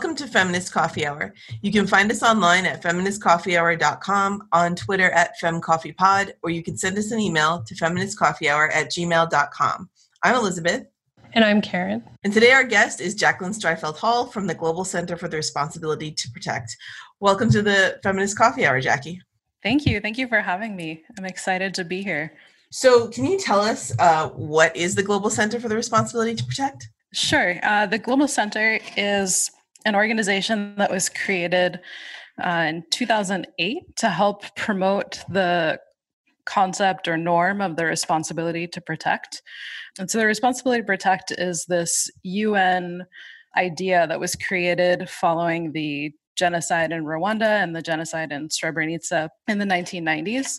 Welcome to Feminist Coffee Hour. You can find us online at feministcoffeehour.com, on Twitter at femcoffeepod, or you can send us an email to feministcoffeehour at gmail.com. I'm Elizabeth. And I'm Karen. And today our guest is Jacqueline Streitfeld Hall from the Global Center for the Responsibility to Protect. Welcome to the Feminist Coffee Hour, Jackie. Thank you. Thank you for having me. I'm excited to be here. So, can you tell us uh, what is the Global Center for the Responsibility to Protect? Sure. Uh, the Global Center is an organization that was created uh, in 2008 to help promote the concept or norm of the responsibility to protect. And so the responsibility to protect is this UN idea that was created following the genocide in Rwanda and the genocide in Srebrenica in the 1990s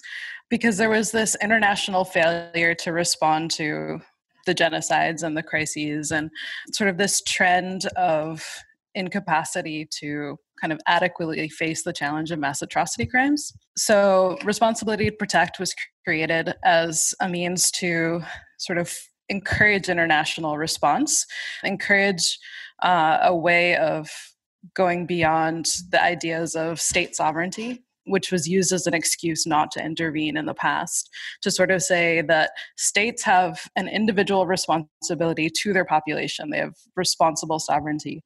because there was this international failure to respond to the genocides and the crises and sort of this trend of incapacity to kind of adequately face the challenge of mass atrocity crimes. So, Responsibility to Protect was created as a means to sort of encourage international response, encourage uh, a way of going beyond the ideas of state sovereignty which was used as an excuse not to intervene in the past, to sort of say that states have an individual responsibility to their population. They have responsible sovereignty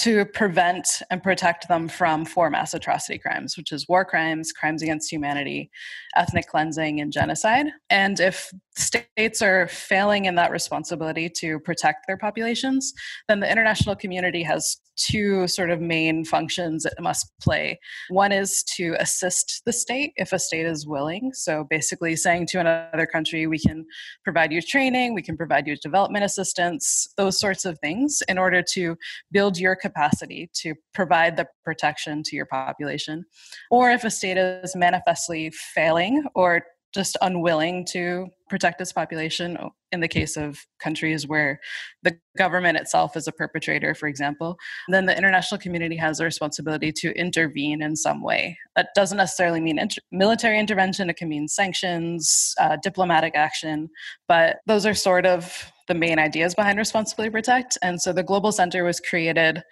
to prevent and protect them from four mass atrocity crimes, which is war crimes, crimes against humanity, ethnic cleansing, and genocide. And if states are failing in that responsibility to protect their populations, then the international community has two sort of main functions it must play. One is to assist the state if a state is willing. So basically saying to another country, we can provide you training, we can provide you development assistance, those sorts of things in order to build your capacity to provide the protection to your population. Or if a state is manifestly failing or just unwilling to protect its population in the case of countries where the government itself is a perpetrator for example then the international community has a responsibility to intervene in some way. That doesn't necessarily mean inter- military intervention it can mean sanctions uh, diplomatic action but those are sort of the main ideas behind responsibility protect and so the global center was created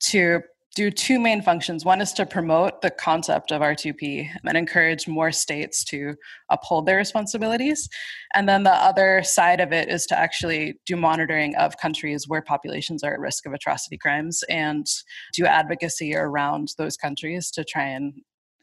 to do two main functions. One is to promote the concept of R2P and encourage more states to uphold their responsibilities. And then the other side of it is to actually do monitoring of countries where populations are at risk of atrocity crimes and do advocacy around those countries to try and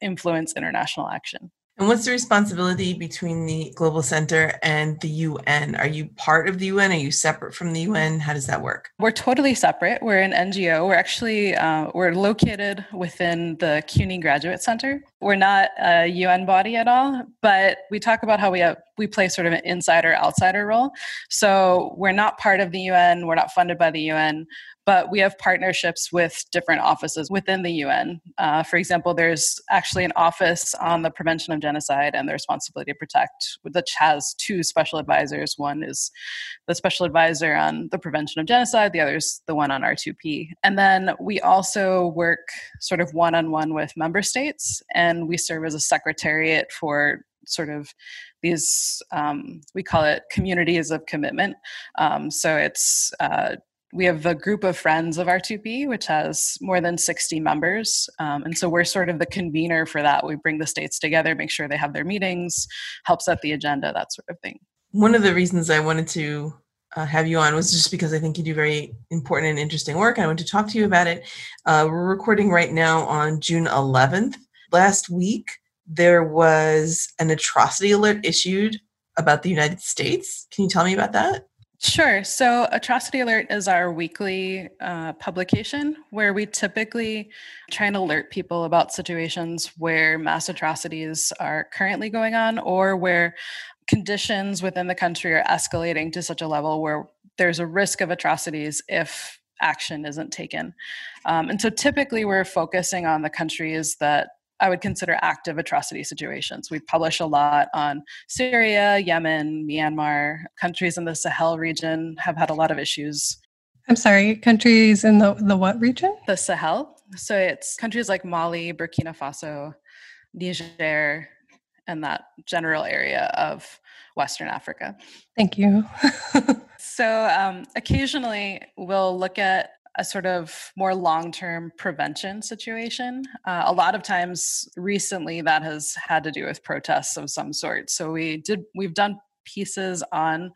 influence international action. And what's the responsibility between the Global Center and the UN? Are you part of the UN? Are you separate from the UN? How does that work? We're totally separate. We're an NGO. We're actually uh, we're located within the CUNY Graduate Center. We're not a UN body at all, but we talk about how we have we play sort of an insider outsider role. So we're not part of the UN. We're not funded by the UN, but we have partnerships with different offices within the UN. Uh, for example, there's actually an office on the prevention of genocide and the responsibility to protect, which has two special advisors. One is the special advisor on the prevention of genocide, the other is the one on R2P. And then we also work sort of one on one with member states, and we serve as a secretariat for sort of these um, we call it communities of commitment um, so it's uh, we have a group of friends of R2P, which has more than 60 members. Um, and so we're sort of the convener for that. We bring the states together, make sure they have their meetings, help set the agenda, that sort of thing. One of the reasons I wanted to uh, have you on was just because I think you do very important and interesting work. And I want to talk to you about it. Uh, we're recording right now on June 11th. Last week, there was an atrocity alert issued about the United States. Can you tell me about that? Sure. So, Atrocity Alert is our weekly uh, publication where we typically try and alert people about situations where mass atrocities are currently going on or where conditions within the country are escalating to such a level where there's a risk of atrocities if action isn't taken. Um, and so, typically, we're focusing on the countries that I would consider active atrocity situations. We publish a lot on Syria, Yemen, Myanmar. Countries in the Sahel region have had a lot of issues. I'm sorry, countries in the, the what region? The Sahel. So it's countries like Mali, Burkina Faso, Niger, and that general area of Western Africa. Thank you. so um, occasionally we'll look at a sort of more long term prevention situation. Uh, a lot of times recently that has had to do with protests of some sort. So we did, we've done pieces on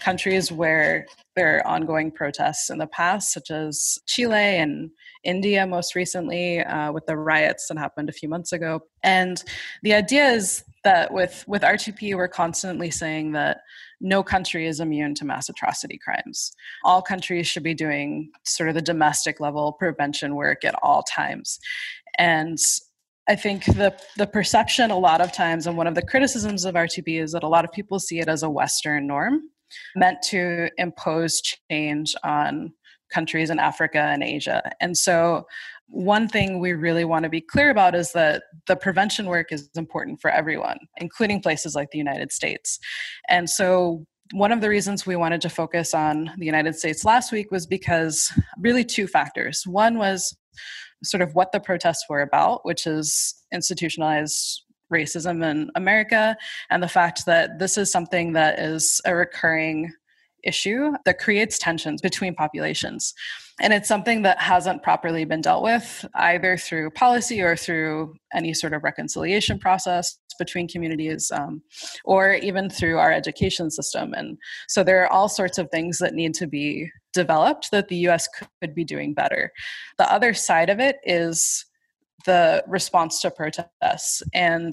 countries where there are ongoing protests in the past, such as Chile and India most recently uh, with the riots that happened a few months ago. And the idea is that with, with R2P, we're constantly saying that no country is immune to mass atrocity crimes. All countries should be doing sort of the domestic level prevention work at all times. And I think the the perception a lot of times, and one of the criticisms of R2P is that a lot of people see it as a Western norm meant to impose change on countries in Africa and Asia. And so one thing we really want to be clear about is that the prevention work is important for everyone, including places like the United States. And so one of the reasons we wanted to focus on the United States last week was because really two factors. One was sort of what the protests were about, which is institutionalized racism in America, and the fact that this is something that is a recurring issue that creates tensions between populations. And it's something that hasn't properly been dealt with either through policy or through any sort of reconciliation process between communities um, or even through our education system. And so there are all sorts of things that need to be developed that the US could be doing better. The other side of it is the response to protests. And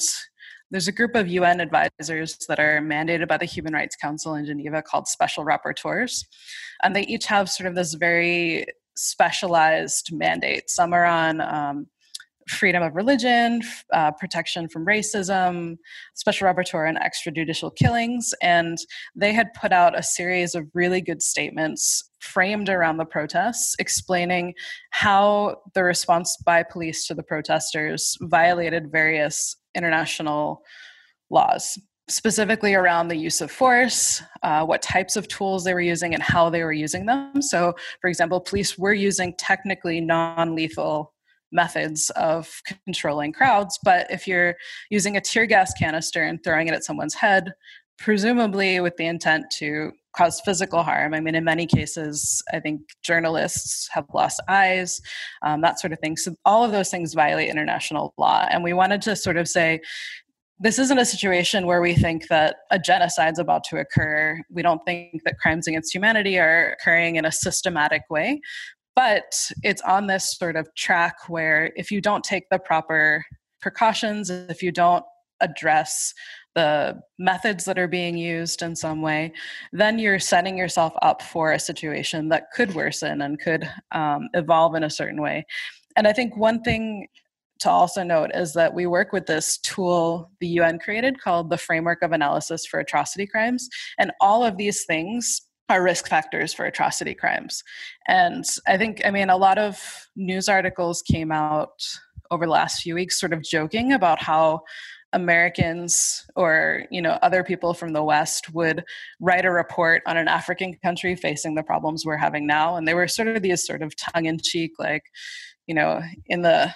there's a group of UN advisors that are mandated by the Human Rights Council in Geneva called special rapporteurs. And they each have sort of this very specialized mandate. Some are on um, freedom of religion, uh, protection from racism, special rapporteur on extrajudicial killings. And they had put out a series of really good statements framed around the protests, explaining how the response by police to the protesters violated various international laws specifically around the use of force, uh, what types of tools they were using, and how they were using them. So, for example, police were using technically non lethal methods of controlling crowds, but if you're using a tear gas canister and throwing it at someone's head, presumably with the intent to cause physical harm. I mean, in many cases, I think journalists have lost eyes, um, that sort of thing. So, all of those things violate international law. And we wanted to sort of say, this isn't a situation where we think that a genocide is about to occur. We don't think that crimes against humanity are occurring in a systematic way. But it's on this sort of track where if you don't take the proper precautions, if you don't address the methods that are being used in some way, then you're setting yourself up for a situation that could worsen and could um, evolve in a certain way. And I think one thing to also note is that we work with this tool the UN created called the Framework of Analysis for Atrocity Crimes. And all of these things are risk factors for atrocity crimes. And I think, I mean, a lot of news articles came out over the last few weeks sort of joking about how Americans or you know other people from the West would write a report on an African country facing the problems we're having now, and they were sort of these sort of tongue in cheek, like you know, in the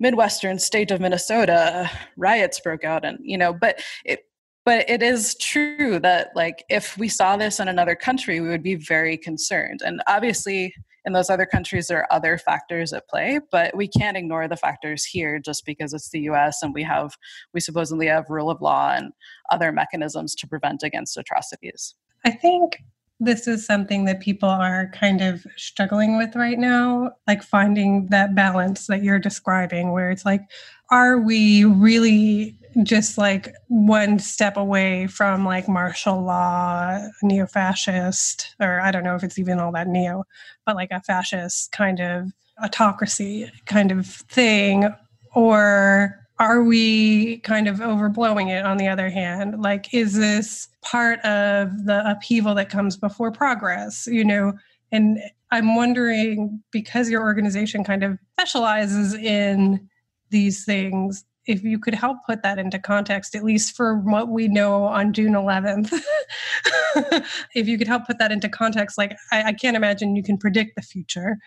midwestern state of Minnesota, riots broke out, and you know, but it but it is true that like if we saw this in another country, we would be very concerned, and obviously in those other countries there are other factors at play but we can't ignore the factors here just because it's the us and we have we supposedly have rule of law and other mechanisms to prevent against atrocities. I think this is something that people are kind of struggling with right now like finding that balance that you're describing where it's like are we really just like one step away from like martial law, neo fascist, or I don't know if it's even all that neo, but like a fascist kind of autocracy kind of thing? Or are we kind of overblowing it on the other hand? Like, is this part of the upheaval that comes before progress? You know, and I'm wondering because your organization kind of specializes in these things if you could help put that into context, at least for what we know on June 11th, if you could help put that into context, like I, I can't imagine you can predict the future.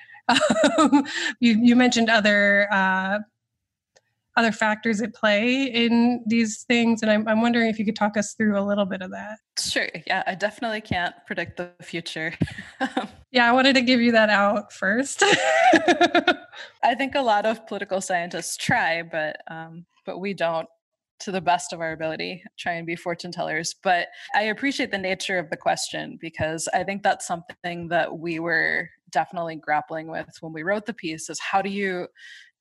Um, you, you, mentioned other uh, other factors at play in these things. And I'm, I'm wondering if you could talk us through a little bit of that. Sure. Yeah, I definitely can't predict the future. yeah, I wanted to give you that out first. I think a lot of political scientists try, but um, but we don't to the best of our ability try and be fortune tellers but i appreciate the nature of the question because i think that's something that we were definitely grappling with when we wrote the piece is how do you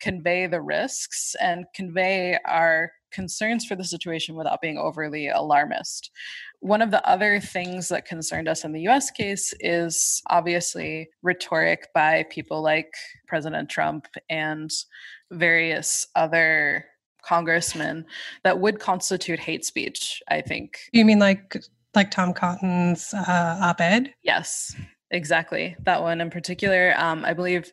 convey the risks and convey our concerns for the situation without being overly alarmist. One of the other things that concerned us in the US case is obviously rhetoric by people like President Trump and various other congressmen that would constitute hate speech, I think. You mean like like Tom Cotton's uh, op-ed? Yes, exactly. That one in particular. Um, I believe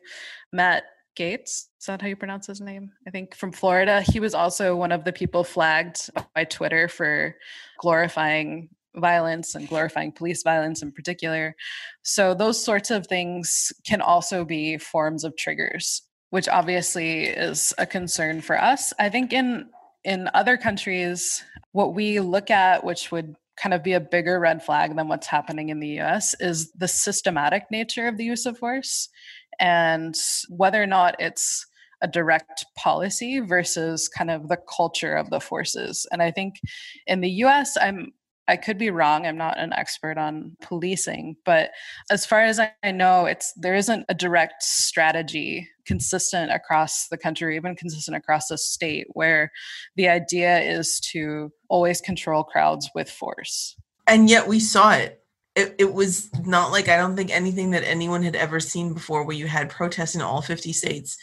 Matt Gaetz. Is that how you pronounce his name? I think from Florida. He was also one of the people flagged by Twitter for glorifying violence and glorifying police violence in particular. So, those sorts of things can also be forms of triggers, which obviously is a concern for us. I think in in other countries, what we look at, which would kind of be a bigger red flag than what's happening in the US, is the systematic nature of the use of force and whether or not it's a direct policy versus kind of the culture of the forces. And I think in the US, I'm I could be wrong. I'm not an expert on policing, but as far as I know, it's there isn't a direct strategy consistent across the country, even consistent across the state, where the idea is to always control crowds with force. And yet we saw it it, it was not like I don't think anything that anyone had ever seen before where you had protests in all 50 states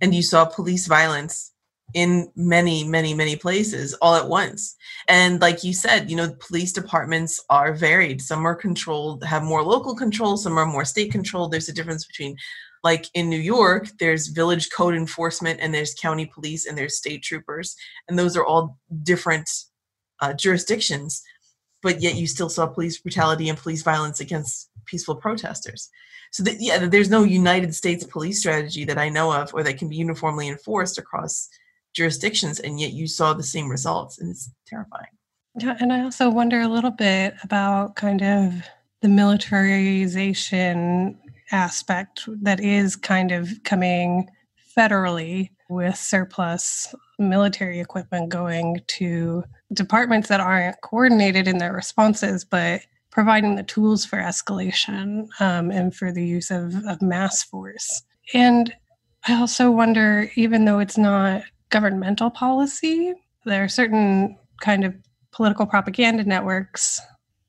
and you saw police violence in many, many, many places all at once. And like you said, you know, police departments are varied. Some are controlled, have more local control, some are more state controlled. There's a difference between like in New York, there's village code enforcement and there's county police and there's state troopers. And those are all different uh, jurisdictions but yet you still saw police brutality and police violence against peaceful protesters. So that, yeah, there's no United States police strategy that I know of or that can be uniformly enforced across jurisdictions, and yet you saw the same results, and it's terrifying. Yeah, and I also wonder a little bit about kind of the militarization aspect that is kind of coming federally with surplus military equipment going to departments that aren't coordinated in their responses, but providing the tools for escalation um, and for the use of, of mass force. And I also wonder, even though it's not governmental policy, there are certain kind of political propaganda networks,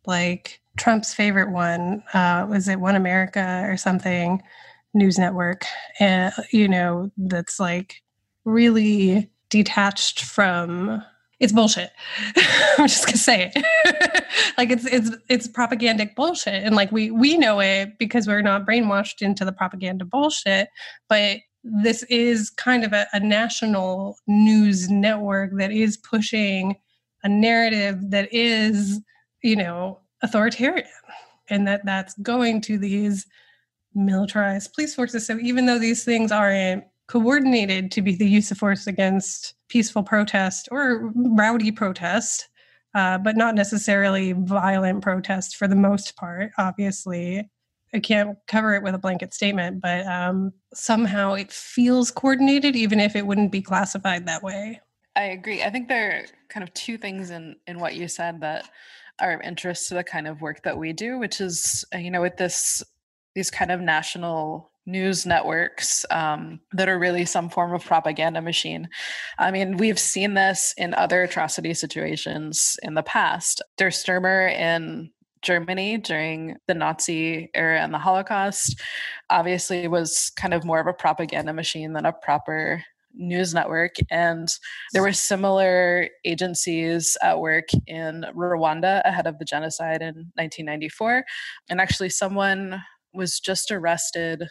like Trump's favorite one uh, was it One America or something news network, and you know that's like really detached from it's bullshit. I'm just gonna say it. like it's it's it's propagandic bullshit, and like we we know it because we're not brainwashed into the propaganda bullshit. But this is kind of a, a national news network that is pushing a narrative that is, you know, authoritarian, and that that's going to these militarized police forces. So even though these things aren't coordinated to be the use of force against peaceful protest or rowdy protest, uh, but not necessarily violent protest for the most part. Obviously, I can't cover it with a blanket statement, but um, somehow it feels coordinated, even if it wouldn't be classified that way. I agree. I think there are kind of two things in in what you said that are of interest to the kind of work that we do, which is you know with this these kind of national news networks um, that are really some form of propaganda machine. I mean, we've seen this in other atrocity situations in the past. Der Stürmer in Germany during the Nazi era and the Holocaust obviously was kind of more of a propaganda machine than a proper news network. And there were similar agencies at work in Rwanda ahead of the genocide in 1994. And actually, someone was just arrested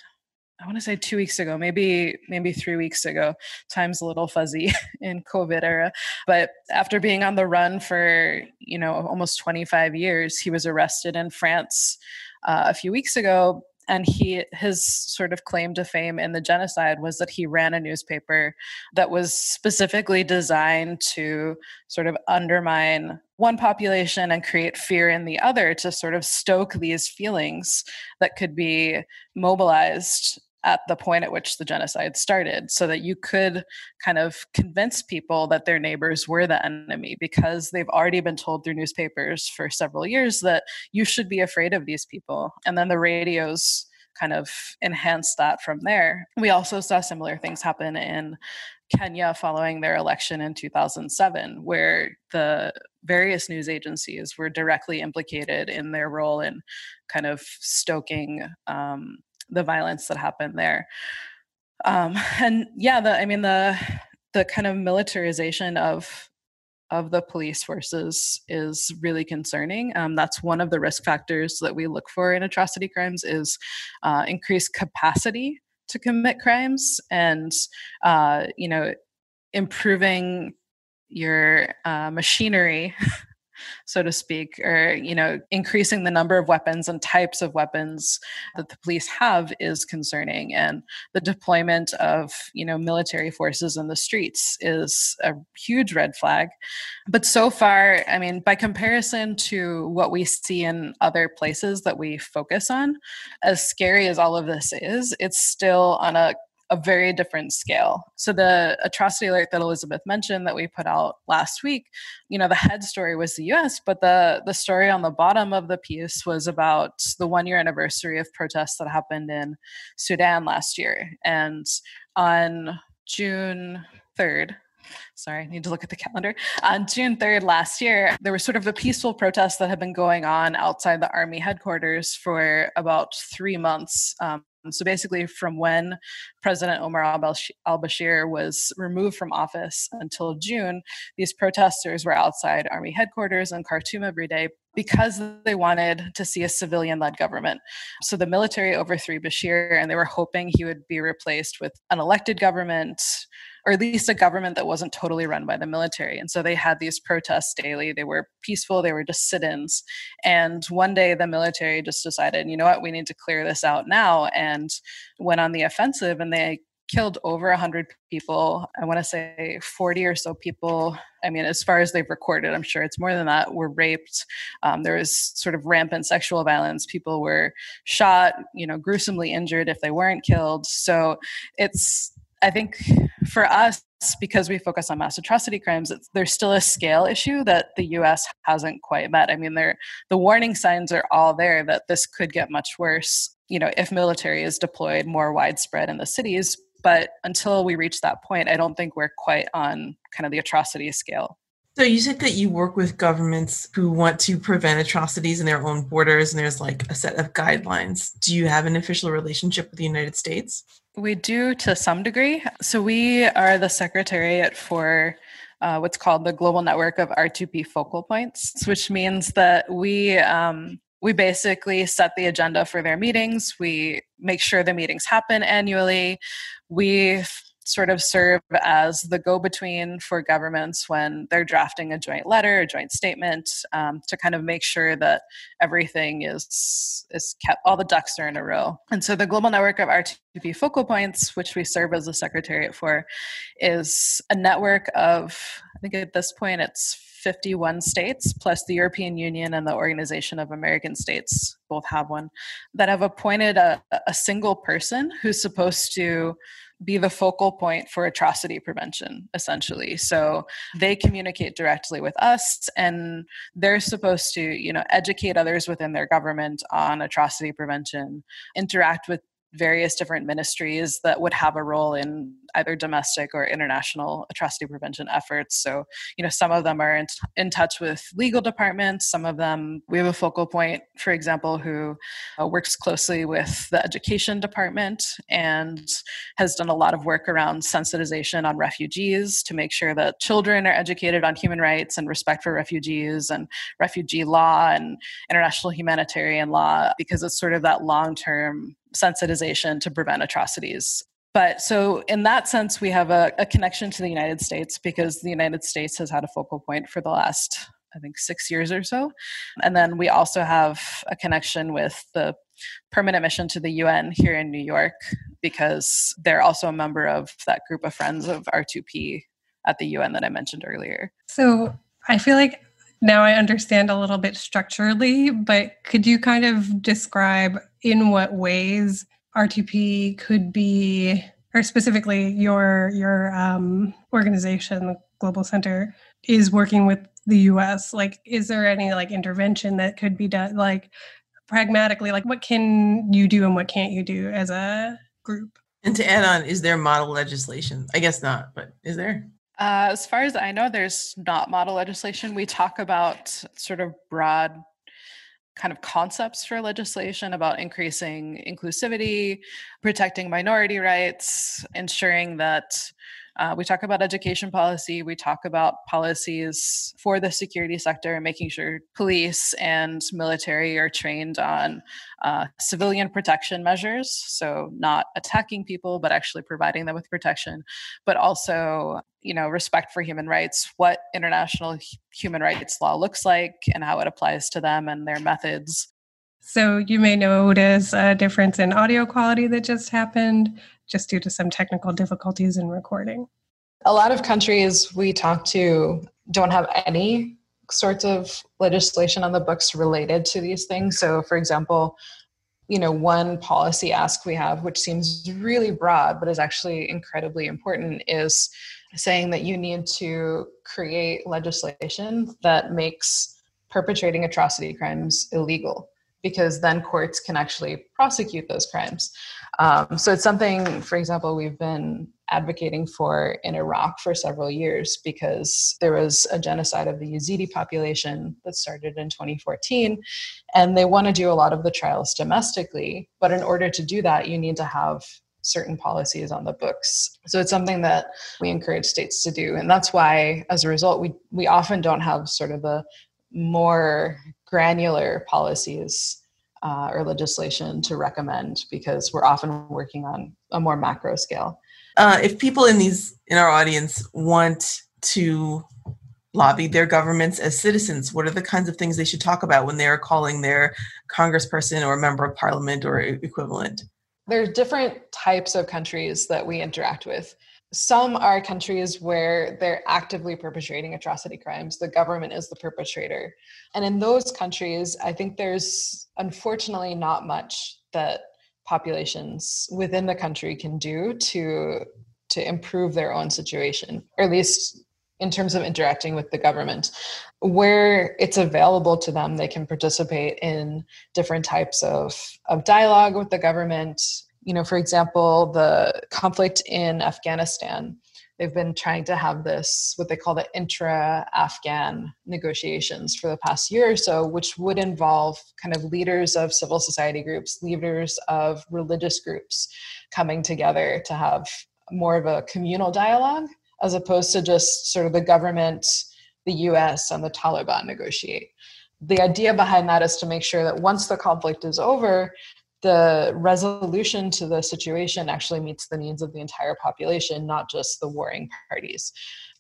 I want to say two weeks ago, maybe maybe three weeks ago. Time's a little fuzzy in COVID era, but after being on the run for you know almost 25 years, he was arrested in France uh, a few weeks ago, and he his sort of claim to fame in the genocide was that he ran a newspaper that was specifically designed to sort of undermine one population and create fear in the other to sort of stoke these feelings that could be mobilized at the point at which the genocide started so that you could kind of convince people that their neighbors were the enemy because they've already been told through newspapers for several years that you should be afraid of these people. And then the radios kind of enhanced that from there. We also saw similar things happen in Kenya following their election in 2007, where the various news agencies were directly implicated in their role in kind of stoking um, the violence that happened there. Um, and yeah, the I mean the the kind of militarization of of the police forces is really concerning. Um, that's one of the risk factors that we look for in atrocity crimes is uh, increased capacity to commit crimes and uh, you know improving your uh, machinery so to speak, or you know, increasing the number of weapons and types of weapons that the police have is concerning, and the deployment of you know military forces in the streets is a huge red flag. But so far, I mean, by comparison to what we see in other places that we focus on, as scary as all of this is, it's still on a a very different scale. So the atrocity alert that Elizabeth mentioned that we put out last week, you know, the head story was the US, but the the story on the bottom of the piece was about the 1 year anniversary of protests that happened in Sudan last year. And on June 3rd, sorry, I need to look at the calendar. On June 3rd last year, there was sort of a peaceful protest that had been going on outside the army headquarters for about three months. Um, so basically, from when President Omar al Bashir was removed from office until June, these protesters were outside army headquarters in Khartoum every day because they wanted to see a civilian led government. So the military overthrew Bashir and they were hoping he would be replaced with an elected government or at least a government that wasn't totally run by the military. And so they had these protests daily. They were peaceful, they were just sit ins. And one day the military just decided, you know what, we need to clear this out now, and went on the offensive and they killed over 100 people. I want to say 40 or so people. I mean as far as they've recorded i'm sure it's more than that were raped. Um, there was sort of rampant sexual violence. People were shot you know gruesomely injured if they weren't killed. So it's I think for us, because we focus on mass atrocity crimes, there's still a scale issue that the U.S. hasn't quite met. I mean, the warning signs are all there that this could get much worse. You know, if military is deployed more widespread in the cities. But until we reach that point, I don't think we're quite on kind of the atrocity scale. So you said that you work with governments who want to prevent atrocities in their own borders, and there's like a set of guidelines. Do you have an official relationship with the United States? We do to some degree. So we are the secretariat for uh, what's called the Global Network of R2P Focal Points, which means that we um, we basically set the agenda for their meetings. We make sure the meetings happen annually. We sort of serve as the go between for governments when they're drafting a joint letter, a joint statement, um, to kind of make sure that everything is is kept, all the ducks are in a row. And so the global network of R2P focal points, which we serve as a secretariat for, is a network of I think at this point it's 51 states plus the European Union and the Organization of American States both have one that have appointed a, a single person who's supposed to be the focal point for atrocity prevention essentially. So they mm-hmm. communicate directly with us and they're supposed to you know educate others within their government on atrocity prevention interact with various different ministries that would have a role in either domestic or international atrocity prevention efforts. So, you know, some of them are in, t- in touch with legal departments. Some of them, we have a focal point, for example, who uh, works closely with the education department and has done a lot of work around sensitization on refugees to make sure that children are educated on human rights and respect for refugees and refugee law and international humanitarian law, because it's sort of that long term sensitization to prevent atrocities. But so, in that sense, we have a, a, connection to the United States because the United States has had a focal point for the last I think, six years or so. And then we also have a connection with the permanent mission to the UN here in New York because they're also a member of that group of friends of R2P at the UN that I mentioned earlier. So I feel like now I understand a little bit structurally, but could you kind of describe in what ways R2P could be, or specifically your your um, organization, Global Center, is working with the U.S. Like, is there any like intervention that could be done, like pragmatically, like what can you do and what can't you do as a group? And to add on, is there model legislation? I guess not, but is there? Uh, as far as I know, there's not model legislation. We talk about sort of broad kind of concepts for legislation about increasing inclusivity, protecting minority rights, ensuring that uh, we talk about education policy. We talk about policies for the security sector and making sure police and military are trained on uh, civilian protection measures. So, not attacking people, but actually providing them with protection, but also, you know, respect for human rights, what international human rights law looks like and how it applies to them and their methods. So, you may notice a difference in audio quality that just happened just due to some technical difficulties in recording? A lot of countries we talk to don't have any sorts of legislation on the books related to these things. So, for example, you know, one policy ask we have, which seems really broad but is actually incredibly important, is saying that you need to create legislation that makes perpetrating atrocity crimes illegal because then courts can actually prosecute those crimes. Um, so it's something, for example, we've been advocating for in Iraq for several years because there was a genocide of the Yazidi population that started in 2014. And they want to do a lot of the trials domestically. But in order to do that, you need to have certain policies on the books. So it's something that we encourage states to do. And that's why, as a result, we, we often don't have sort of the more granular policies uh, or legislation to recommend because we're often working on a more macro scale. Uh, if people in these in our audience want to lobby their governments as citizens, what are the kinds of things they should talk about when they are calling their congressperson or member of parliament or equivalent? There's different types of countries that we interact with some are countries where they're actively perpetrating atrocity crimes. The government is the perpetrator. And in those countries, I think there's unfortunately not much that populations within the country can do to to improve their own situation, or at least in terms of interacting with the government. Where it's available to them, they can participate in different types of, of dialogue with the government, you know, for example, the conflict in Afghanistan, they've been trying to have this, what they call the intra Afghan negotiations for the past year or so, which would involve kind of leaders of civil society groups, leaders of religious groups coming together to have more of a communal dialogue as opposed to just sort of the government, the US, and the Taliban negotiate. The idea behind that is to make sure that once the conflict is over, the resolution to the situation actually meets the needs of the entire population, not just the warring parties.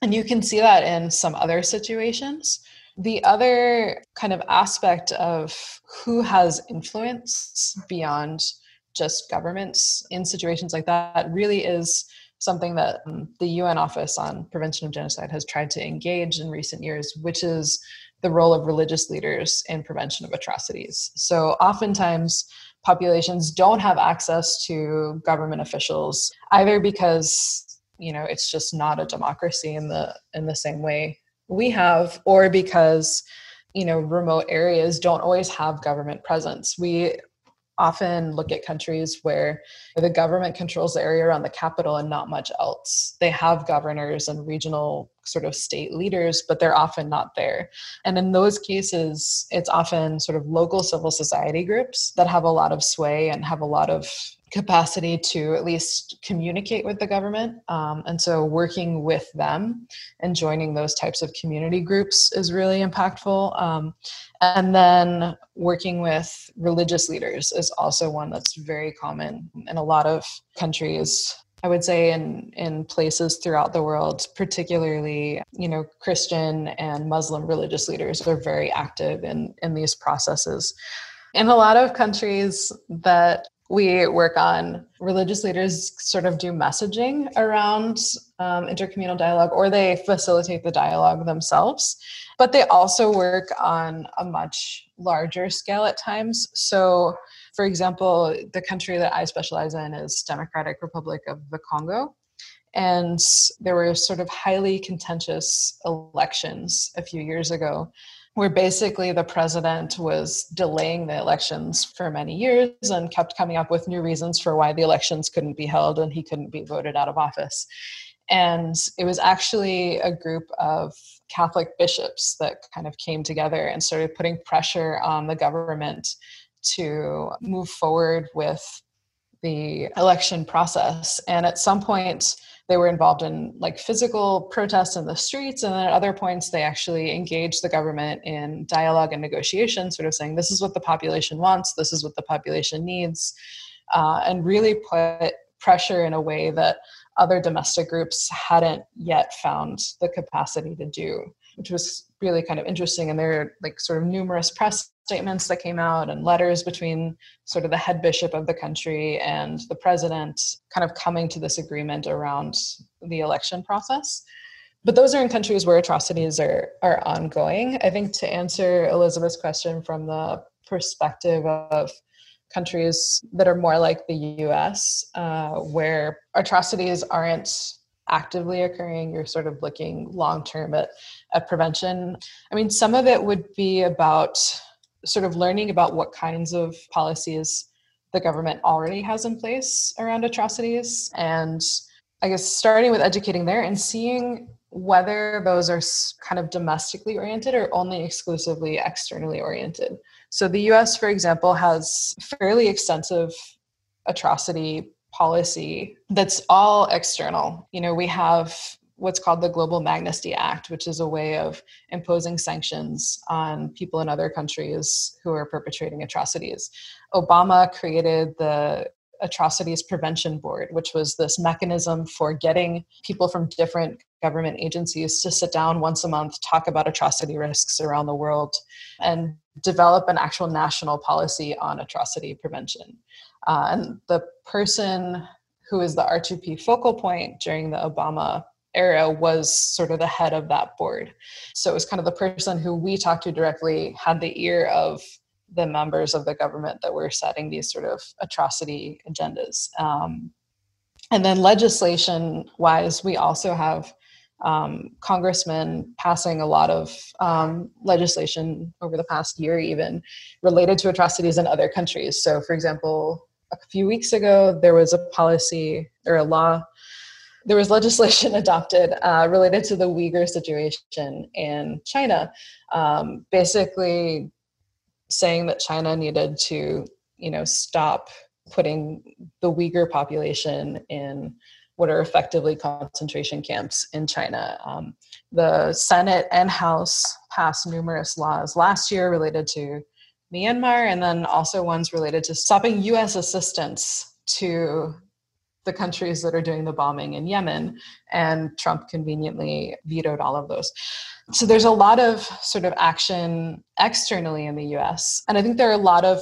And you can see that in some other situations. The other kind of aspect of who has influence beyond just governments in situations like that really is something that um, the UN Office on Prevention of Genocide has tried to engage in recent years, which is the role of religious leaders in prevention of atrocities. So, oftentimes, populations don't have access to government officials either because you know it's just not a democracy in the in the same way we have or because you know remote areas don't always have government presence. We often look at countries where the government controls the area around the capital and not much else. They have governors and regional sort of state leaders, but they're often not there. And in those cases, it's often sort of local civil society groups that have a lot of sway and have a lot of capacity to at least communicate with the government. Um, and so working with them and joining those types of community groups is really impactful. Um, and then working with religious leaders is also one that's very common in a lot of countries. I would say in in places throughout the world, particularly you know Christian and Muslim religious leaders are very active in in these processes. In a lot of countries that we work on, religious leaders sort of do messaging around um, intercommunal dialogue, or they facilitate the dialogue themselves. But they also work on a much larger scale at times. So for example, the country that I specialize in is Democratic Republic of the Congo. And there were sort of highly contentious elections a few years ago where basically the president was delaying the elections for many years and kept coming up with new reasons for why the elections couldn't be held and he couldn't be voted out of office. And it was actually a group of Catholic bishops that kind of came together and started putting pressure on the government to move forward with the election process. And at some point, they were involved in like physical protests in the streets. And then at other points, they actually engaged the government in dialogue and negotiation, sort of saying, this is what the population wants, this is what the population needs, uh, and really put pressure in a way that other domestic groups hadn't yet found the capacity to do, which was really kind of interesting. And there are like sort of numerous press statements that came out and letters between sort of the head bishop of the country and the president kind of coming to this agreement around the election process. But those are in countries where atrocities are are ongoing. I think to answer elizabeth's question from the perspective of countries that are more like the us uh, where atrocities aren't actively occurring you're sort of looking long term at, at prevention. I mean some of it would be about sort of learning about what kinds of policies the government already has in place around atrocities. And i guess starting with educating there and seeing whether those are kind of domestically oriented or only exclusively externally oriented. So the us for example has fairly extensive atrocity policy that's all external. You know we have what's called the Global Magnitsky Act, which is a way of imposing sanctions on people in other countries who are perpetrating atrocities. Obama created the Atrocities Prevention Board, which was this mechanism for getting people from different government agencies to sit down once a month, talk about atrocity risks around the world, and develop an actual national policy on atrocity prevention. Uh, and the person who is the R2P focal point during the Obama era was sort of the head of that board. So it was kind of the person who we talked to directly had the ear of the members of the government that were setting these sort of atrocity agendas. Um, and then legislation wise, we also have um, congressmen passing a lot of um, legislation over the past year, even related to atrocities in other countries. So, for example, a few weeks ago, there was a policy or a law there was legislation adopted uh, related to the Uyghur situation in China, um, basically saying that China needed to, you know, stop putting the Uyghur population in what are effectively concentration camps in China. Um, the Senate and House passed numerous laws last year related to Myanmar, and then also ones related to stopping U.S. assistance to the countries that are doing the bombing in Yemen, and Trump conveniently vetoed all of those. So there's a lot of sort of action externally in the US. And I think there are a lot of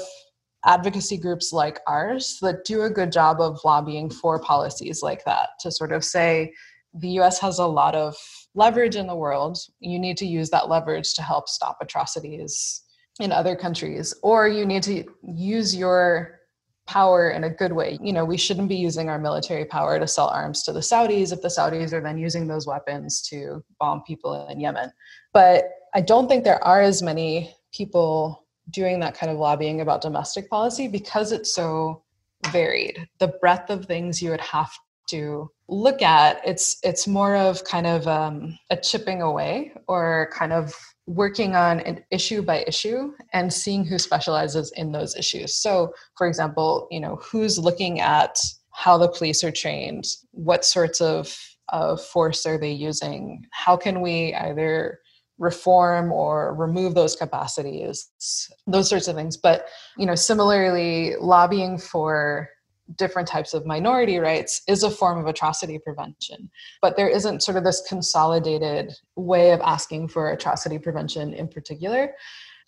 advocacy groups like ours that do a good job of lobbying for policies like that to sort of say the US has a lot of leverage in the world. You need to use that leverage to help stop atrocities in other countries, or you need to use your power in a good way. You know, we shouldn't be using our military power to sell arms to the Saudis if the Saudis are then using those weapons to bomb people in Yemen. But I don't think there are as many people doing that kind of lobbying about domestic policy because it's so varied. The breadth of things you would have to look at it's it's more of kind of um, a chipping away or kind of working on an issue by issue and seeing who specializes in those issues. So, for example, you know, who's looking at how the police are trained, what sorts of, of force are they using, how can we either reform or remove those capacities, those sorts of things. But, you know, similarly, lobbying for different types of minority rights is a form of atrocity prevention. But there isn't sort of this consolidated way of asking for atrocity prevention in particular.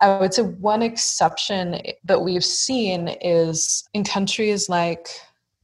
I would say one exception that we've seen is in countries like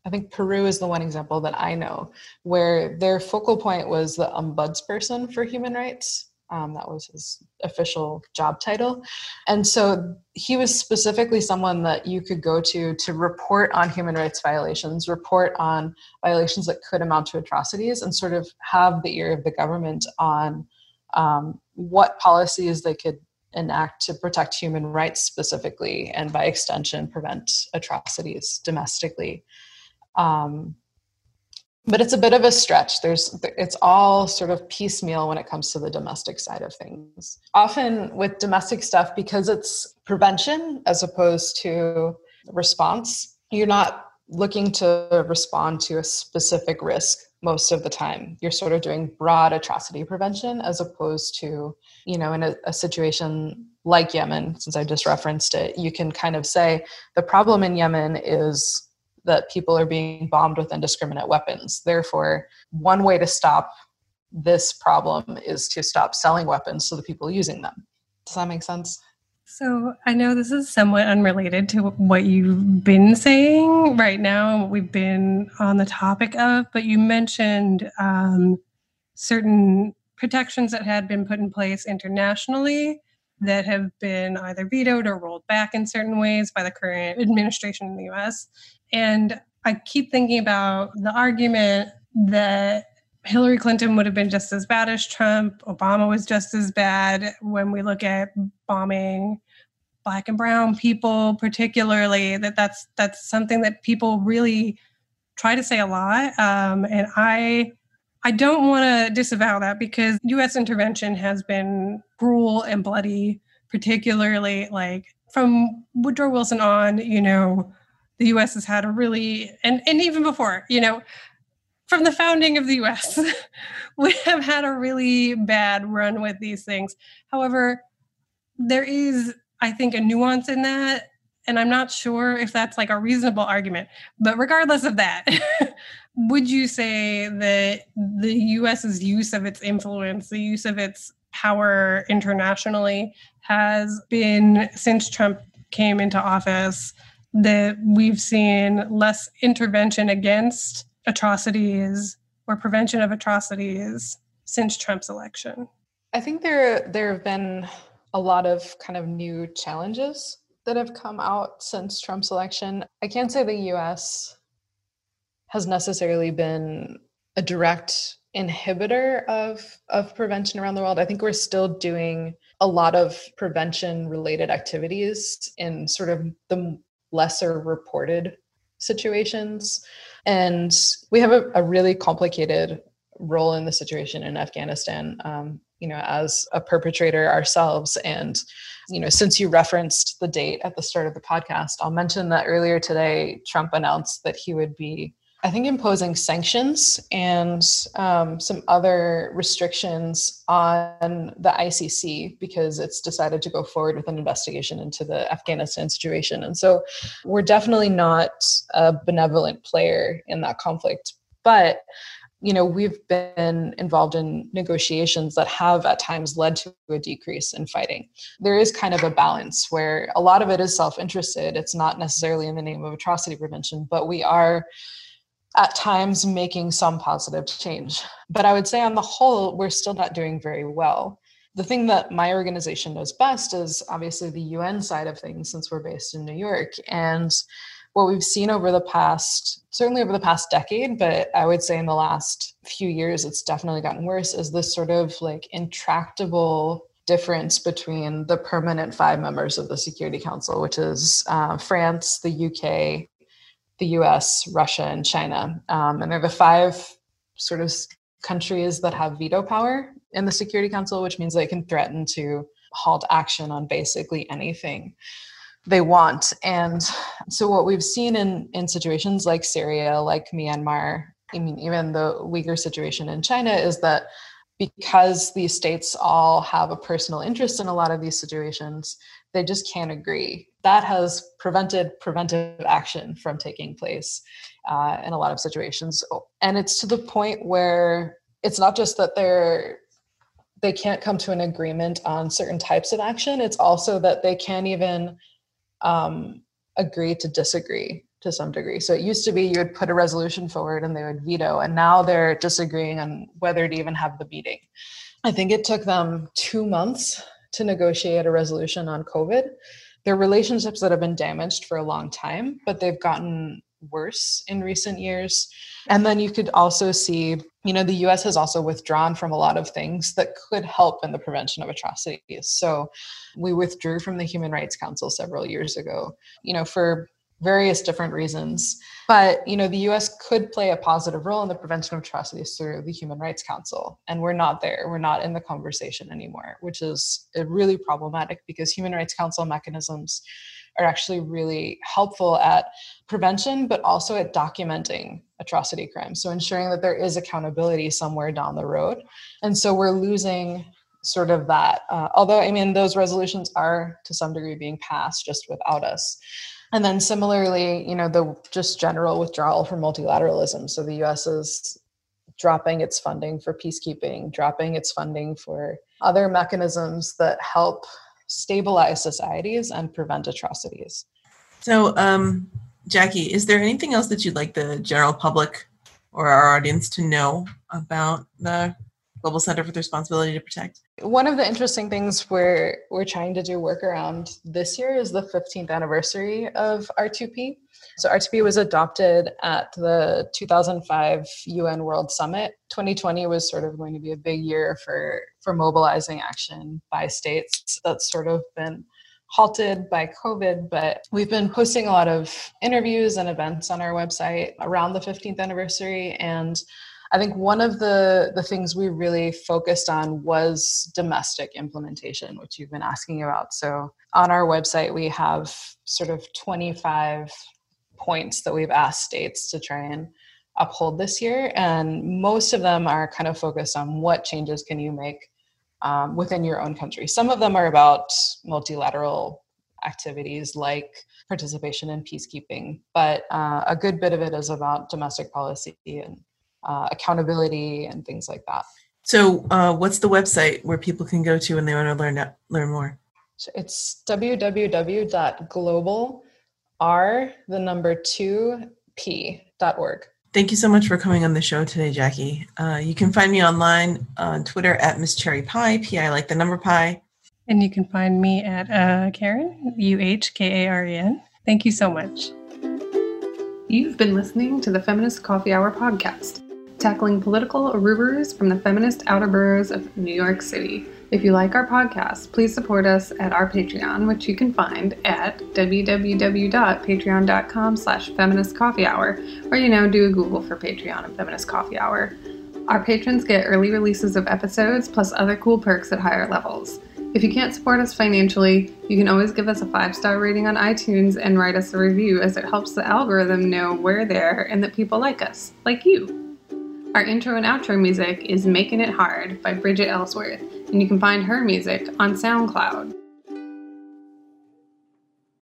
I think Peru is the one example that I know where their focal point was the ombudsperson for human rights. Um, that was his official job title. And so he was specifically someone that you could go to to report on human rights violations, report on violations that could amount to atrocities, and sort of have the ear of the government on um, what policies they could enact to protect human rights specifically, and by extension, prevent atrocities domestically. Um, but it's a bit of a stretch. There's it's all sort of piecemeal when it comes to the domestic side of things. Often with domestic stuff because it's prevention as opposed to response you're not looking to respond to a specific risk most of the time. You're sort of doing broad atrocity prevention as opposed to you know in a, a situation like yemen since i just referenced it you can kind of say the problem in yemen is that people are being bombed with indiscriminate weapons. Therefore, one way to stop this problem is to stop selling weapons to the people using them. Does that make sense? So I know this is somewhat unrelated to what you've been saying right now and what we've been on the topic of, but you mentioned um, certain protections that had been put in place internationally that have been either vetoed or rolled back in certain ways by the current administration in the US. And I keep thinking about the argument that Hillary Clinton would have been just as bad as Trump, Obama was just as bad when we look at bombing black and brown people particularly that that's that's something that people really try to say a lot um, and i i don't want to disavow that because us intervention has been cruel and bloody particularly like from woodrow wilson on you know the US has had a really, and, and even before, you know, from the founding of the US, we have had a really bad run with these things. However, there is, I think, a nuance in that. And I'm not sure if that's like a reasonable argument. But regardless of that, would you say that the US's use of its influence, the use of its power internationally, has been since Trump came into office that we've seen less intervention against atrocities or prevention of atrocities since Trump's election? I think there there have been a lot of kind of new challenges that have come out since Trump's election. I can't say the US has necessarily been a direct inhibitor of of prevention around the world. I think we're still doing a lot of prevention related activities in sort of the lesser reported situations. And we have a, a really complicated role in the situation in Afghanistan, um, you know, as a perpetrator ourselves. And, you know, since you referenced the date at the start of the podcast, I'll mention that earlier today, Trump announced that he would be I think imposing sanctions and um, some other restrictions on the ICC because it's decided to go forward with an investigation into the Afghanistan situation. And so we're definitely not a benevolent player in that conflict. But you know we've been involved in negotiations that have at times led to a decrease in fighting there is kind of a balance where a lot of it is self-interested it's not necessarily in the name of atrocity prevention but we are at times making some positive change. But I would say on the whole, we're still not doing very well. The thing that my organization knows best is obviously the UN side of things, since we're based in New York. And what we've seen over the past, certainly over the past decade, but I would say in the last few years, it's definitely gotten worse, is this sort of like intractable difference between the permanent five members of the Security Council, which is uh, France, the UK, the US, Russia, and China. Um, and they're the five sort of countries that have veto power in the Security Council, which means they can threaten to halt action on basically anything they want. And so, what we've seen in, in situations like Syria, like Myanmar, I mean, even the Uyghur situation in China, is that because these states all have a personal interest in a lot of these situations, they just can't agree. That has prevented preventive action from taking place uh, in a lot of situations. And it's to the point where it's not just that they're they can't come to an agreement on certain types of action. It's also that they can't even um, agree to disagree to some degree. So it used to be you would put a resolution forward and they would veto, and now they're disagreeing on whether to even have the meeting. I think it took them two months to negotiate a resolution on COVID. They're relationships that have been damaged for a long time, but they've gotten worse in recent years. And then you could also see, you know, the US has also withdrawn from a lot of things that could help in the prevention of atrocities. So we withdrew from the Human Rights Council several years ago, you know, for various different reasons. But you know, the U.S. could play a positive role in the prevention of atrocities through the Human Rights Council, and we're not there. We're not in the conversation anymore, which is really problematic because Human Rights Council mechanisms are actually really helpful at prevention, but also at documenting atrocity crimes. So ensuring that there is accountability somewhere down the road. And so we're losing sort of that. Uh, although, I mean, those resolutions are to some degree being passed just without us. And then similarly, you know, the just general withdrawal from multilateralism. So the US is dropping its funding for peacekeeping, dropping its funding for other mechanisms that help stabilize societies and prevent atrocities. So, um, Jackie, is there anything else that you'd like the general public or our audience to know about the Global Center for the Responsibility to Protect? One of the interesting things we're we're trying to do work around this year is the 15th anniversary of R2P. So R2P was adopted at the 2005 UN World Summit. 2020 was sort of going to be a big year for for mobilizing action by states. That's sort of been halted by COVID, but we've been posting a lot of interviews and events on our website around the 15th anniversary and I think one of the the things we really focused on was domestic implementation, which you've been asking about. So on our website, we have sort of 25 points that we've asked states to try and uphold this year, and most of them are kind of focused on what changes can you make um, within your own country. Some of them are about multilateral activities like participation in peacekeeping, but uh, a good bit of it is about domestic policy and uh, accountability and things like that. So, uh, what's the website where people can go to when they want to learn learn more? It's www.global r the number two p dot org. Thank you so much for coming on the show today, Jackie. Uh, you can find me online on Twitter at Miss Cherry Pi, P I like the number pi. And you can find me at uh, Karen, U H K A R E N. Thank you so much. You've been listening to the Feminist Coffee Hour podcast tackling political rumors from the feminist outer boroughs of New York City. If you like our podcast, please support us at our Patreon, which you can find at www.patreon.com slash or you know, do a Google for Patreon and Feminist Coffee Hour. Our patrons get early releases of episodes plus other cool perks at higher levels. If you can't support us financially, you can always give us a five star rating on iTunes and write us a review as it helps the algorithm know we're there and that people like us, like you. Our intro and outro music is Making It Hard by Bridget Ellsworth, and you can find her music on SoundCloud.